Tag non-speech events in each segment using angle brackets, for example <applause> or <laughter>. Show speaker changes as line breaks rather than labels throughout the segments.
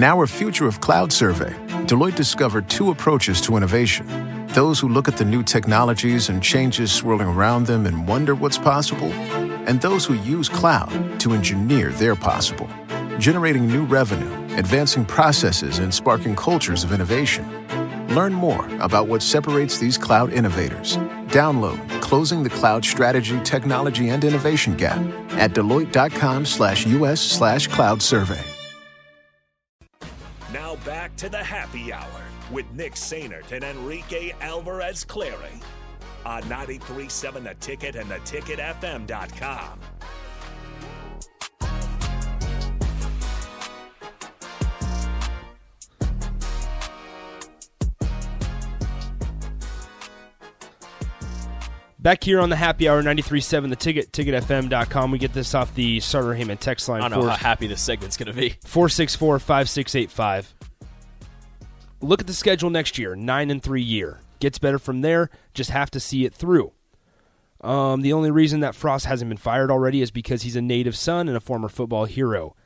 In our Future of Cloud survey, Deloitte discovered two approaches to innovation those who look at the new technologies and changes swirling around them and wonder what's possible, and those who use cloud to engineer their possible, generating new revenue, advancing processes, and sparking cultures of innovation. Learn more about what separates these cloud innovators. Download Closing the Cloud Strategy, Technology, and Innovation Gap at Deloitte.com slash US slash cloud survey.
Now back to the happy hour with Nick Sainert and Enrique Alvarez Clary on 93.7 The Ticket and the theticketfm.com.
Back here on the happy hour 93.7 the ticket ticketfm.com. We get this off the Starter Heyman text line.
I don't know how happy this segment's going to be.
464 5685. Look at the schedule next year 9 and 3 year. Gets better from there, just have to see it through. Um, the only reason that Frost hasn't been fired already is because he's a native son and a former football hero.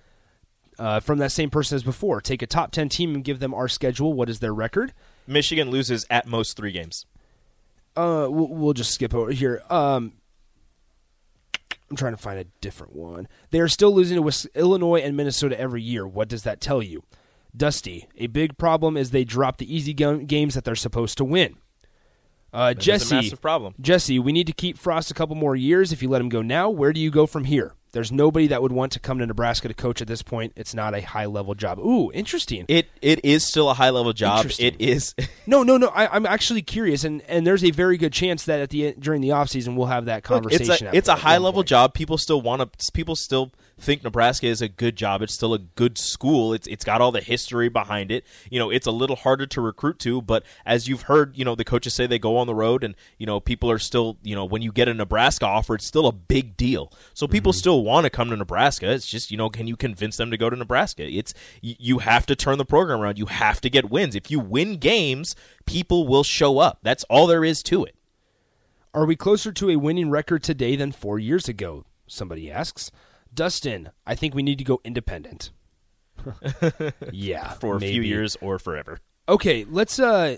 Uh, from that same person as before, take a top 10 team and give them our schedule. What is their record?
Michigan loses at most three games.
Uh, we'll, we'll just skip over here. Um, I'm trying to find a different one. They are still losing to Illinois and Minnesota every year. What does that tell you? Dusty, a big problem is they drop the easy games that they're supposed to win. Uh, Jesse,
massive problem.
Jesse, we need to keep Frost a couple more years. If you let him go now, where do you go from here? There's nobody that would want to come to Nebraska to coach at this point. It's not a high level job. Ooh, interesting.
It it is still a high level job. It is. <laughs>
no, no, no. I, am actually curious, and, and there's a very good chance that at the during the offseason we'll have that conversation.
Look, it's a, it's a high level point. job. People still want to. People still think Nebraska is a good job. It's still a good school. It's it's got all the history behind it. You know, it's a little harder to recruit to, but as you've heard, you know, the coaches say they go on the road and, you know, people are still, you know, when you get a Nebraska offer, it's still a big deal. So people mm-hmm. still want to come to Nebraska. It's just, you know, can you convince them to go to Nebraska? It's you have to turn the program around. You have to get wins. If you win games, people will show up. That's all there is to it.
Are we closer to a winning record today than 4 years ago? Somebody asks. Dustin, I think we need to go independent. <laughs> yeah,
for maybe. a few years or forever.
Okay, let's. Uh,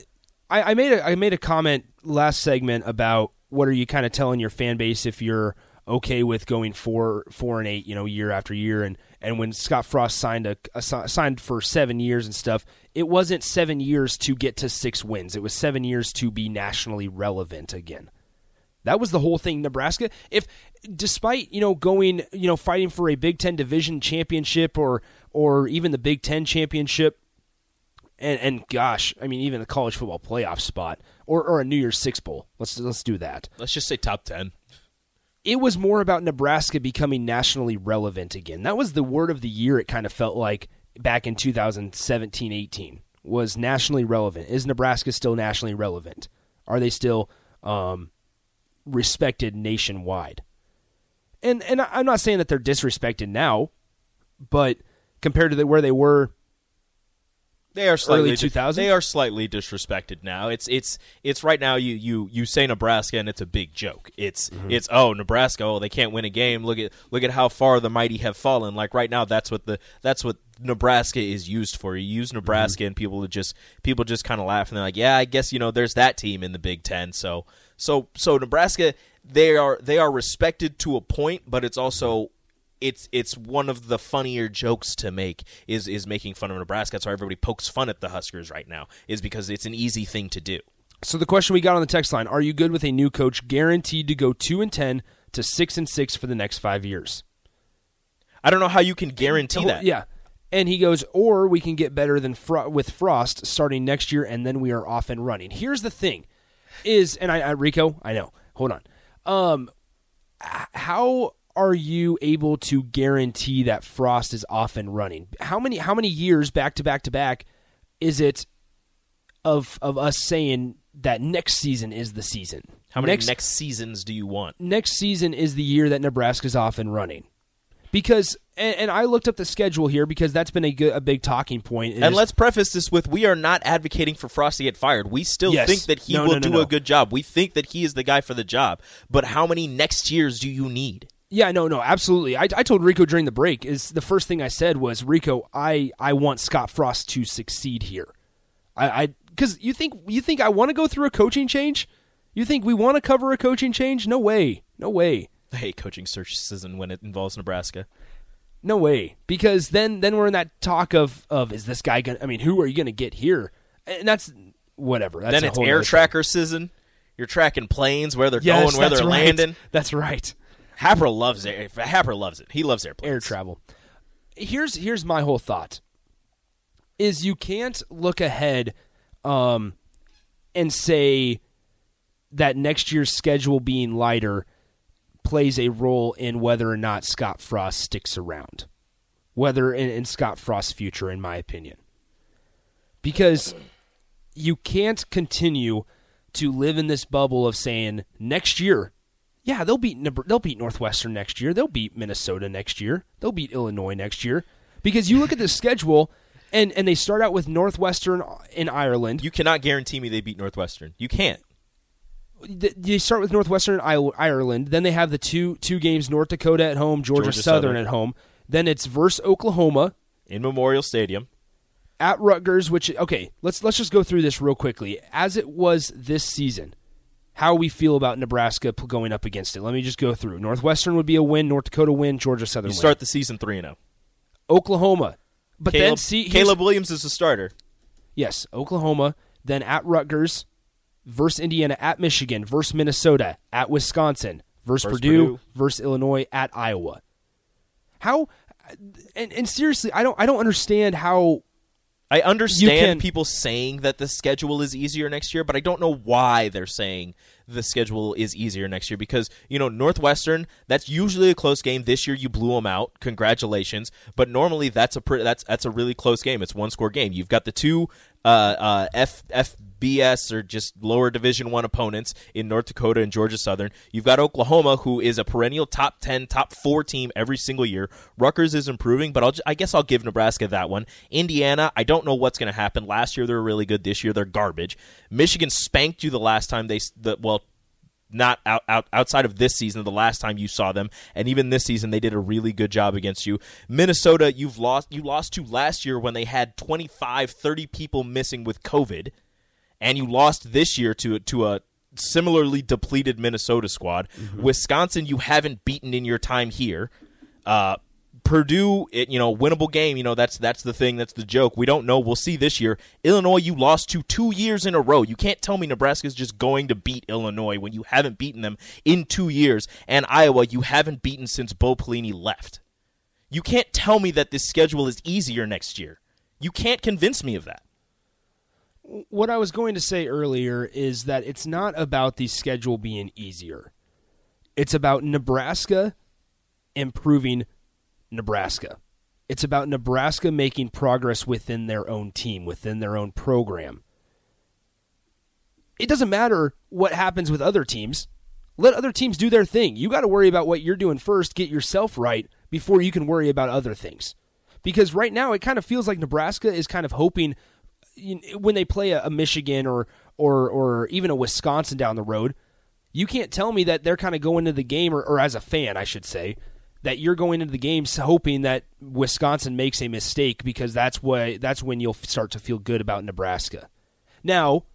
I, I made a I made a comment last segment about what are you kind of telling your fan base if you're okay with going four four and eight, you know, year after year, and and when Scott Frost signed a, a signed for seven years and stuff, it wasn't seven years to get to six wins. It was seven years to be nationally relevant again. That was the whole thing. Nebraska, if despite you know going you know fighting for a Big Ten division championship or or even the Big Ten championship, and and gosh, I mean even the college football playoff spot or or a New Year's Six bowl. Let's let's do that.
Let's just say top ten.
It was more about Nebraska becoming nationally relevant again. That was the word of the year. It kind of felt like back in 2017 18 was nationally relevant. Is Nebraska still nationally relevant? Are they still um, respected nationwide. And and I'm not saying that they're disrespected now, but compared to the, where they were
they are slightly
early 2000s.
They are slightly disrespected now. It's it's it's right now. You you you say Nebraska and it's a big joke. It's mm-hmm. it's oh Nebraska. Oh they can't win a game. Look at look at how far the mighty have fallen. Like right now, that's what the that's what Nebraska is used for. You use Nebraska mm-hmm. and people just people just kind of laugh and they're like, yeah, I guess you know there's that team in the Big Ten. So so so Nebraska they are they are respected to a point, but it's also it's it's one of the funnier jokes to make is is making fun of Nebraska. That's why everybody pokes fun at the Huskers right now is because it's an easy thing to do.
So the question we got on the text line: Are you good with a new coach guaranteed to go two and ten to six and six for the next five years?
I don't know how you can guarantee that.
Yeah, and he goes, or we can get better than Fro- with Frost starting next year, and then we are off and running. Here's the thing: is and I, I Rico, I know. Hold on. Um, how are you able to guarantee that Frost is off and running? How many how many years back to back to back is it of of us saying that next season is the season?
How many next, next seasons do you want?
Next season is the year that Nebraska's off and running because and, and, I looked up the schedule here because that's been a, good, a big talking point.
And let's preface this with: we are not advocating for Frost to get fired. We still
yes.
think that he
no,
will
no,
do
no,
a good job. We think that he is the guy for the job. But how many next years do you need?
Yeah, no, no, absolutely. I, I told Rico during the break is the first thing I said was Rico, I I want Scott Frost to succeed here. I, I because you think you think I want to go through a coaching change? You think we want to cover a coaching change? No way, no way,
I hate coaching search season when it involves Nebraska.
no way. Because then then we're in that talk of of is this guy gonna? I mean, who are you gonna get here? And that's whatever. That's
then it's air
thing.
tracker season. You're tracking planes, where they're
Yes,
going, where they're
right.
landing.
That's right.
Happer loves it. Happer loves it. He loves airplanes.
air travel. Here's here's my whole thought: is you can't look ahead, um, and say that next year's schedule being lighter plays a role in whether or not Scott Frost sticks around, whether in, in Scott Frost's future, in my opinion, because you can't continue to live in this bubble of saying next year yeah, they'll beat they'll beat Northwestern next year. They'll beat Minnesota next year. They'll beat Illinois next year. Because you look at the schedule and and they start out with Northwestern in Ireland.
You cannot guarantee me they beat Northwestern. You can't.
They start with Northwestern in Ireland. Then they have the two two games North Dakota at home, Georgia,
Georgia
Southern,
Southern.
at home. Then it's versus Oklahoma
In Memorial Stadium.
at Rutgers, which okay, let's let's just go through this real quickly. As it was this season, how we feel about Nebraska going up against it. Let me just go through. Northwestern would be a win, North Dakota win, Georgia Southern
You
win.
start the season 3 and 0.
Oklahoma. But then
Caleb,
see
Caleb Williams is a starter.
Yes, Oklahoma, then at Rutgers, versus Indiana, at Michigan, versus Minnesota, at Wisconsin, versus
Versus
Purdue,
Purdue.
versus Illinois, at Iowa. How and, and seriously, I don't I don't understand how
I understand people saying that the schedule is easier next year, but I don't know why they're saying the schedule is easier next year because, you know, Northwestern, that's usually a close game. This year you blew them out. Congratulations. But normally that's a pre- that's that's a really close game. It's one score game. You've got the two uh, uh, F FBS or just lower division 1 opponents in North Dakota and Georgia Southern. You've got Oklahoma who is a perennial top 10, top 4 team every single year. Rutgers is improving, but I'll, ju- I guess I'll give Nebraska that one. Indiana, I don't know what's going to happen. Last year they were really good. This year they're garbage. Michigan spanked you the last time they the well not out, out outside of this season the last time you saw them and even this season they did a really good job against you. Minnesota you've lost you lost to last year when they had 25 30 people missing with covid and you lost this year to to a similarly depleted minnesota squad. Wisconsin you haven't beaten in your time here. Uh Purdue, it, you know, winnable game. You know, that's that's the thing. That's the joke. We don't know. We'll see this year. Illinois, you lost to two years in a row. You can't tell me Nebraska's just going to beat Illinois when you haven't beaten them in two years. And Iowa, you haven't beaten since Bo Pelini left. You can't tell me that this schedule is easier next year. You can't convince me of that.
what I was going to say earlier is that it's not about the schedule being easier. It's about Nebraska improving Nebraska. It's about Nebraska making progress within their own team, within their own program. It doesn't matter what happens with other teams. Let other teams do their thing. You got to worry about what you're doing first, get yourself right before you can worry about other things. Because right now it kind of feels like Nebraska is kind of hoping when they play a, Michigan or or or even a Wisconsin down the road, you can't tell me that they're kind of going to the game, or, or as a fan, I should say, that you're going into the game hoping that Wisconsin makes a mistake because that's why that's when you'll start to feel good about Nebraska. Now,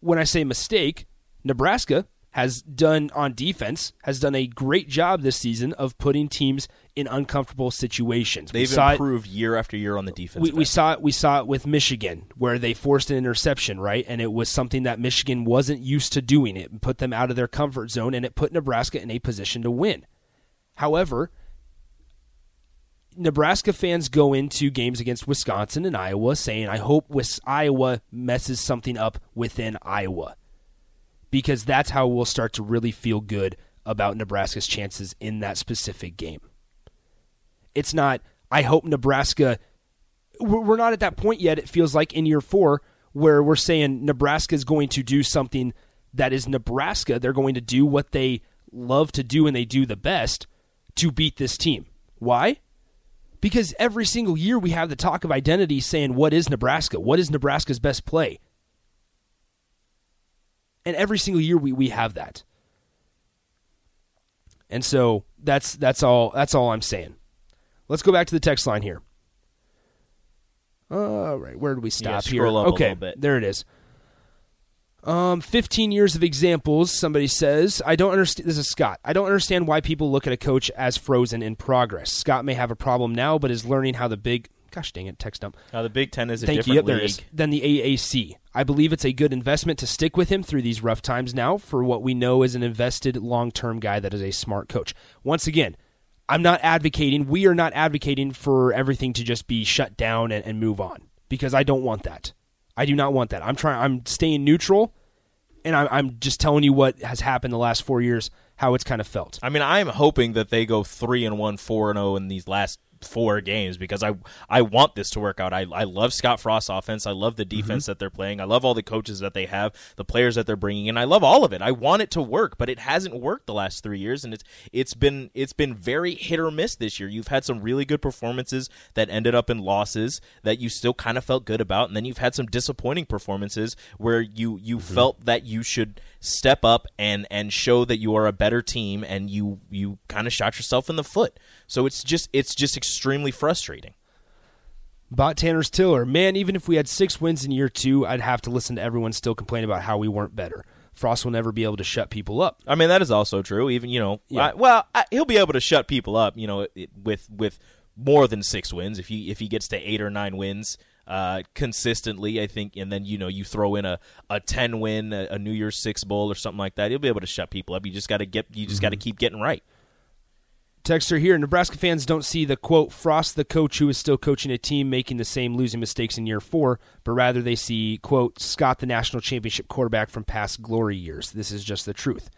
when I say mistake, Nebraska has done on defense has done a great job this season of putting teams in uncomfortable situations.
They've
saw it-
improved year after year on the defense.
we, we saw it. We saw it with Michigan, where they forced an interception, right? And it was something that Michigan wasn't used to doing. It put them out of their comfort zone, and it put Nebraska in a position to win. However, Nebraska fans go into games against Wisconsin and Iowa saying, "I hope Wis- Iowa messes something up within Iowa," because that's how we'll start to really feel good about Nebraska's chances in that specific game. It's not, I hope Nebraska. We're we're not at that point yet, it feels like in year four, where we're saying Nebraska is going to do something that is Nebraska. They're going to do what they love to do and they do the best to beat this team. Why? Because every single year we have the talk of identity saying, what is Nebraska? What is Nebraska's best play? And every single year we, we have that. And so that's that's all that's all I'm saying. Let's go back to the text line here. All right, where did we stop
Yeah,
here?
scroll up a
okay, there it is. Um, 15 years of examples, somebody says. I don't understand. This is Scott. I don't understand why people look at a coach as frozen in progress. Scott may have a problem now, but is learning how the big. Gosh dang it, text dump.
Now the Big Ten is a
Thank you.
different
Yep, there it is.
league.
Than the AAC. I believe it's a good investment to stick with him through these rough times now for what we know is an invested long term guy that is a smart coach. Once again, I'm not advocating, we are not advocating for everything to just be shut down and, and move on because I don't want that. I do not want that. I'm trying, I'm staying neutral and I'm, I'm just telling you what has happened the last four years, how it's kind of felt.
I mean, I'm hoping that they go three and one, four and zero in these last four games because I I want this to work out. I I love Scott Frost's offense. I love the mm-hmm. defense that they're playing. I love all the coaches that they have, the players that they're bringing in. I love all of it. I want it to work, but it hasn't worked the last three years, and it's it's been it's been very hit or miss this year. You've had some really good performances that ended up in losses that you still kind of felt good about, and then you've had some disappointing performances where you you mm-hmm. felt that you should step up and and show that you are a better team and you you kind of shot yourself in the foot so it's just it's just extremely frustrating
Bot Tanner's Tiller. Man, even if we had six wins in year two, I'd have to listen to everyone still complain about how we weren't better. Frost will never be able to shut people up.
i mean that is also true even you know
Yeah.
I- well I, he'll be able to shut people up you know it, with with more than six wins if he if he gets to eight or nine wins uh, consistently i think and then you know you throw in a, a 10 win a, a new year's six bowl or something like that you'll be able to shut people up you just got to get you just got to keep getting right
Texter here Nebraska fans don't see the quote, Frost, the coach who is still coaching a team making the same losing mistakes in year four, but rather they see, quote, Scott, the national championship quarterback from past glory years. This is just the truth.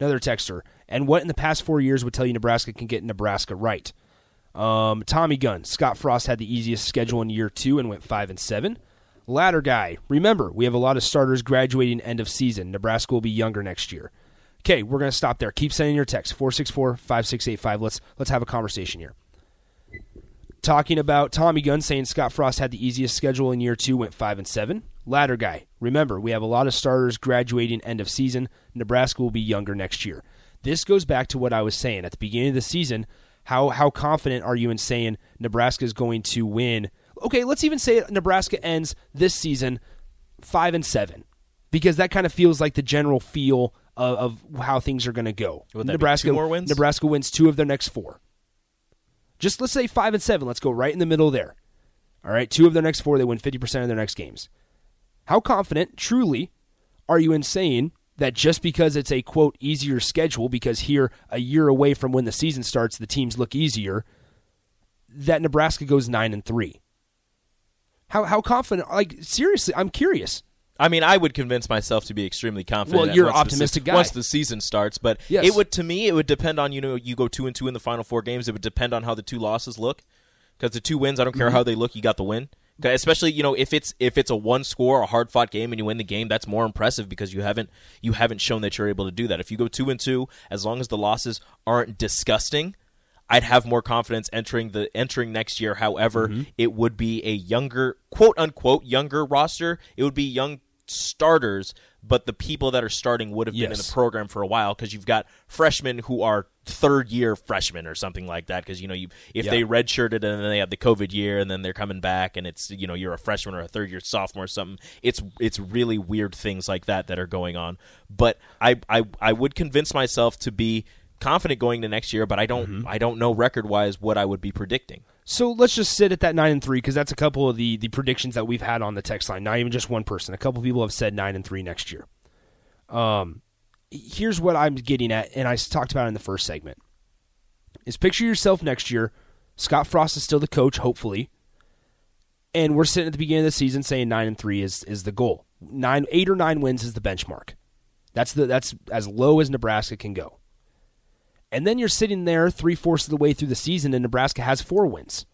Another texter, and what in the past four years would tell you Nebraska can get Nebraska right? Um, Tommy Gunn, Scott Frost had the easiest schedule in year two and went five and seven. Ladder guy, remember we have a lot of starters graduating end of season. Nebraska will be younger next year. Okay, we're gonna stop there. Keep sending your text 464-5685. Let's let's have a conversation here. Talking about Tommy Gunn saying Scott Frost had the easiest schedule in year two, went five and seven. Ladder guy, remember we have a lot of starters graduating end of season. Nebraska will be younger next year. This goes back to what I was saying at the beginning of the season. How how confident are you in saying Nebraska is going to win? Okay, let's even say Nebraska ends this season five and seven, because that kind of feels like the general feel of, of how things are going to go.
Would that be
Nebraska
more wins?
Nebraska wins two of their next four. Just let's say five and seven. Let's go right in the middle there. All right, two of their next four, they win fifty percent of their next games. How confident, truly, are you in saying that just because it's a quote easier schedule, because here a year away from when the season starts, the teams look easier, that Nebraska goes nine and three? How how confident? Like seriously, I'm curious.
I mean, I would convince myself to be extremely confident.
Well, you're
once the
optimistic guy.
Once the season starts, but
Yes.
it would to me, it would depend on you know you go two and two in the final four games. It would depend on how the two losses look. Because the two wins, I don't care
Mm-hmm.
how they look, you got the win. Especially you know if it's if it's a one score, a hard fought game, and you win the game, that's more impressive because you haven't you haven't shown that you're able to do that. If you go two and two, as long as the losses aren't disgusting, I'd have more confidence entering the entering next year. However,
Mm-hmm.
it would be a younger quote unquote younger roster. It would be young starters, but the people that are starting would have been in the program for a while because you've got freshmen who are third year freshmen or something like that. Because you know you if
Yeah.
they redshirted and then they have the COVID year and then they're coming back and it's you know you're a freshman or a third year sophomore or something. It's it's really weird things like that that are going on. But I I I would convince myself to be confident going to next year, but I don't
Mm-hmm.
I don't know record wise what I would be predicting.
So let's just sit at that nine and three because that's a couple of the the predictions that we've had on the text line. Not even just one person. A couple people have said nine and three next year. Um, here's what I'm getting at, and I talked about in the first segment. Is picture yourself next year. Scott Frost is still the coach, hopefully, and we're sitting at the beginning of the season saying nine and three is is the goal. Nine, eight or nine wins is the benchmark. That's the that's as low as Nebraska can go. And then you're sitting there three fourths of the way through the season, and Nebraska has four wins.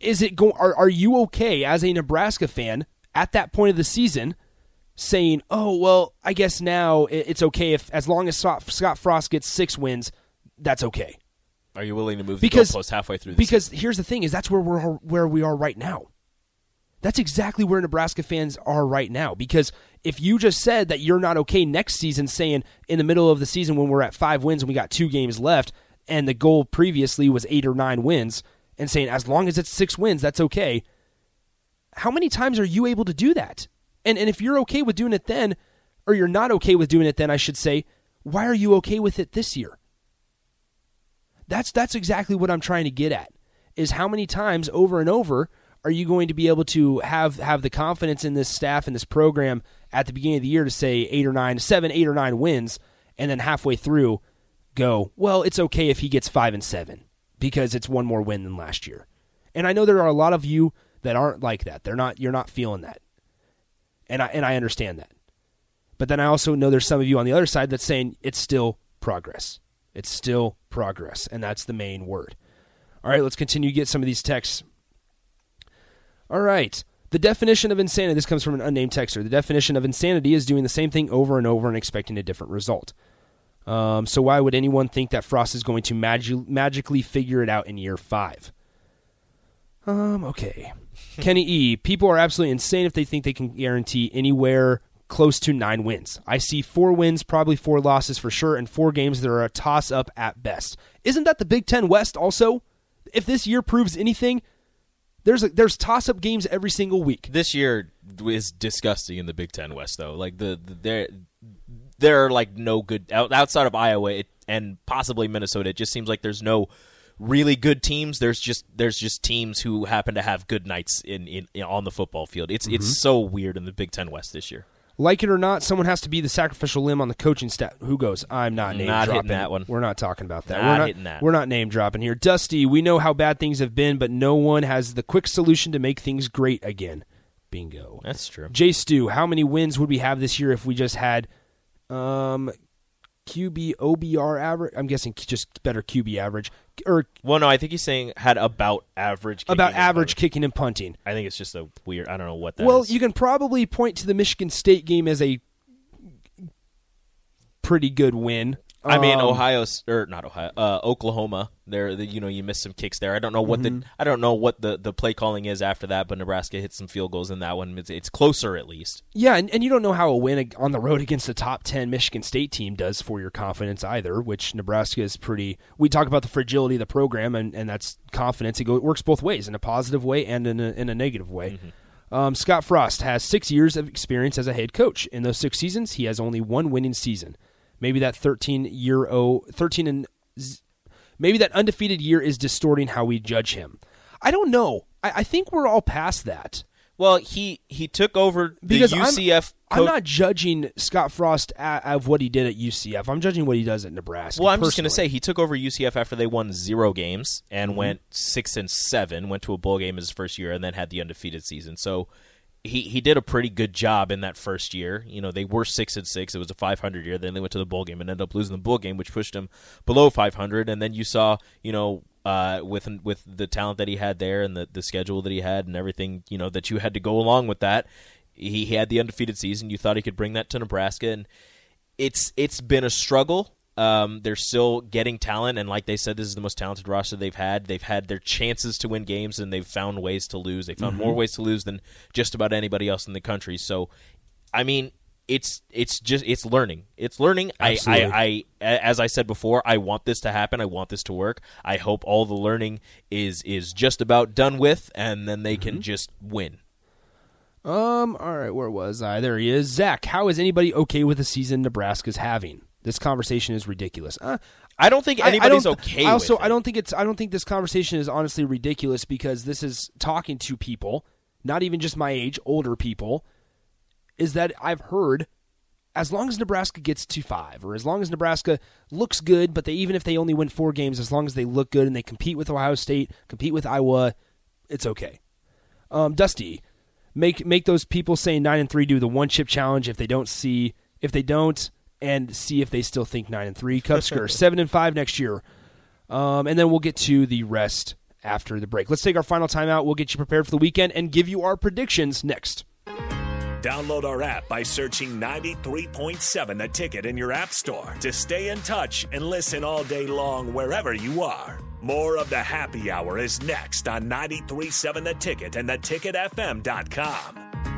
Is it going? Are are you okay as a Nebraska fan at that point of the season, saying, "Oh well, I guess now it's okay if as long as Scott Frost gets six wins, that's okay."
Are you willing to move
Because
goalpost halfway through? The
because here's the thing: is that's where we're where we are right now. That's exactly where Nebraska fans are right now. Because if you just said that you're not okay next season, saying in the middle of the season when we're at five wins and we got two games left, and the goal previously was eight or nine wins, and saying as long as it's six wins, that's okay. How many times are you able to do that? And and if you're okay with doing it then, or you're not okay with doing it then, I should say, why are you okay with it this year? That's that's exactly what I'm trying to get at. Is how many times over and over are you going to be able to have have the confidence in this staff and this program at the beginning of the year to say eight or nine, seven, eight or nine wins, and then halfway through go, well, it's okay if he gets five and seven because it's one more win than last year. And I know there are a lot of you that aren't like that. They're not you're not feeling that. And I and I understand that. But then I also know there's some of you on the other side that's saying it's still progress. It's still progress, and that's the main word. All right, let's continue to get some of these texts. All right. The definition of insanity, this comes from an unnamed texter. The definition of insanity is doing the same thing over and over and expecting a different result. Um, so why would anyone think that Frost is going to magi- magically figure it out in year five? Um, okay. <laughs> Kenny E. People are absolutely insane if they think they can guarantee anywhere close to nine wins. I see four wins, probably four losses for sure, and four games that are a toss up at best. Isn't that the Big Ten West also? If this year proves anything, there's a, there's toss up games every single week.
This year is disgusting in the Big Ten West, though. Like the, the there there are like no good outside of Iowa it, and possibly Minnesota. It just seems like there's no really good teams. There's just there's just teams who happen to have good nights in, in, in on the football field. It's mm-hmm. it's so weird in the Big Ten West this year.
Like it or not, someone has to be the sacrificial limb on the coaching staff. Who goes? I'm not name
not
dropping
that one.
We're not talking about that.
Not
we're not
hitting that.
We're not name dropping here. Dusty, we know how bad things have been, but no one has the quick solution to make things great again. Bingo.
That's true.
Jay Stu, how many wins would we have this year if we just had um QB OBR average. I'm guessing just better QB average or
well, no, I think he's saying had about average
about average punting. kicking and punting.
I think it's just a weird. I don't know what that.
Well,
is.
you can probably point to the Michigan State game as a pretty good win.
I mean, um, Ohio or not Ohio, uh, Oklahoma. There, the, you know, you missed some kicks there. I don't know what mm-hmm. the I don't know what the, the play calling is after that, but Nebraska hit some field goals in that one. It's, it's closer at least.
Yeah, and, and you don't know how a win on the road against a top ten Michigan State team does for your confidence either. Which Nebraska is pretty. We talk about the fragility of the program, and, and that's confidence. It, go, it works both ways, in a positive way and in a, in a negative way. Mm-hmm. Um, Scott Frost has six years of experience as a head coach. In those six seasons, he has only one winning season. Maybe that 13 year oh 13 and maybe that undefeated year is distorting how we judge him. I don't know. I, I think we're all past that.
Well, he he took over the because UCF.
I'm, I'm, not judging Scott Frost at, of what he did at UCF. I'm judging what he does at Nebraska.
Well, I'm
personally.
just going to say he took over UCF after they won zero games and mm-hmm. went six and seven. Went to a bowl game his first year and then had the undefeated season. So he he did a pretty good job in that first year. You know, they were six and six. It was a 500 year. Then they went to the bowl game and ended up losing the bowl game, which pushed him below 500. And then you saw, you know, uh, with with the talent that he had there and the the schedule that he had and everything, you know, that you had to go along with that. He, he had the undefeated season. You thought he could bring that to Nebraska, and it's it's been a struggle um, they're still getting talent, and like they said, this is the most talented roster they've had. They've had their chances to win games, and they've found ways to lose. They found mm-hmm. more ways to lose than just about anybody else in the country. So, I mean, it's it's just it's learning. It's learning. I, I, I as I said before, I want this to happen. I want this to work. I hope all the learning is is just about done with, and then they mm-hmm. can just win.
Um. All right. Where was I? There he is. Zach. How is anybody okay with the season Nebraska's having? This conversation is ridiculous. Uh,
I don't think anybody's
I,
I don't, okay.
I also,
I
don't think it's. I don't think this conversation is honestly ridiculous because this is talking to people, not even just my age, older people. Is that I've heard, as long as Nebraska gets to five, or as long as Nebraska looks good, but they even if they only win four games, as long as they look good and they compete with Ohio State, compete with Iowa, it's okay. Um, Dusty, make make those people saying nine and three do the one chip challenge if they don't see if they don't and see if they still think nine and three. Cubs <laughs> seven and five next year, um, and then we'll get to the rest after the break. Let's take our final timeout. We'll get you prepared for the weekend and give you our predictions next.
Download our app by searching 93.7 The Ticket in your app store to stay in touch and listen all day long wherever you are. More of the happy hour is next on 937 The Ticket and theticketfm.com.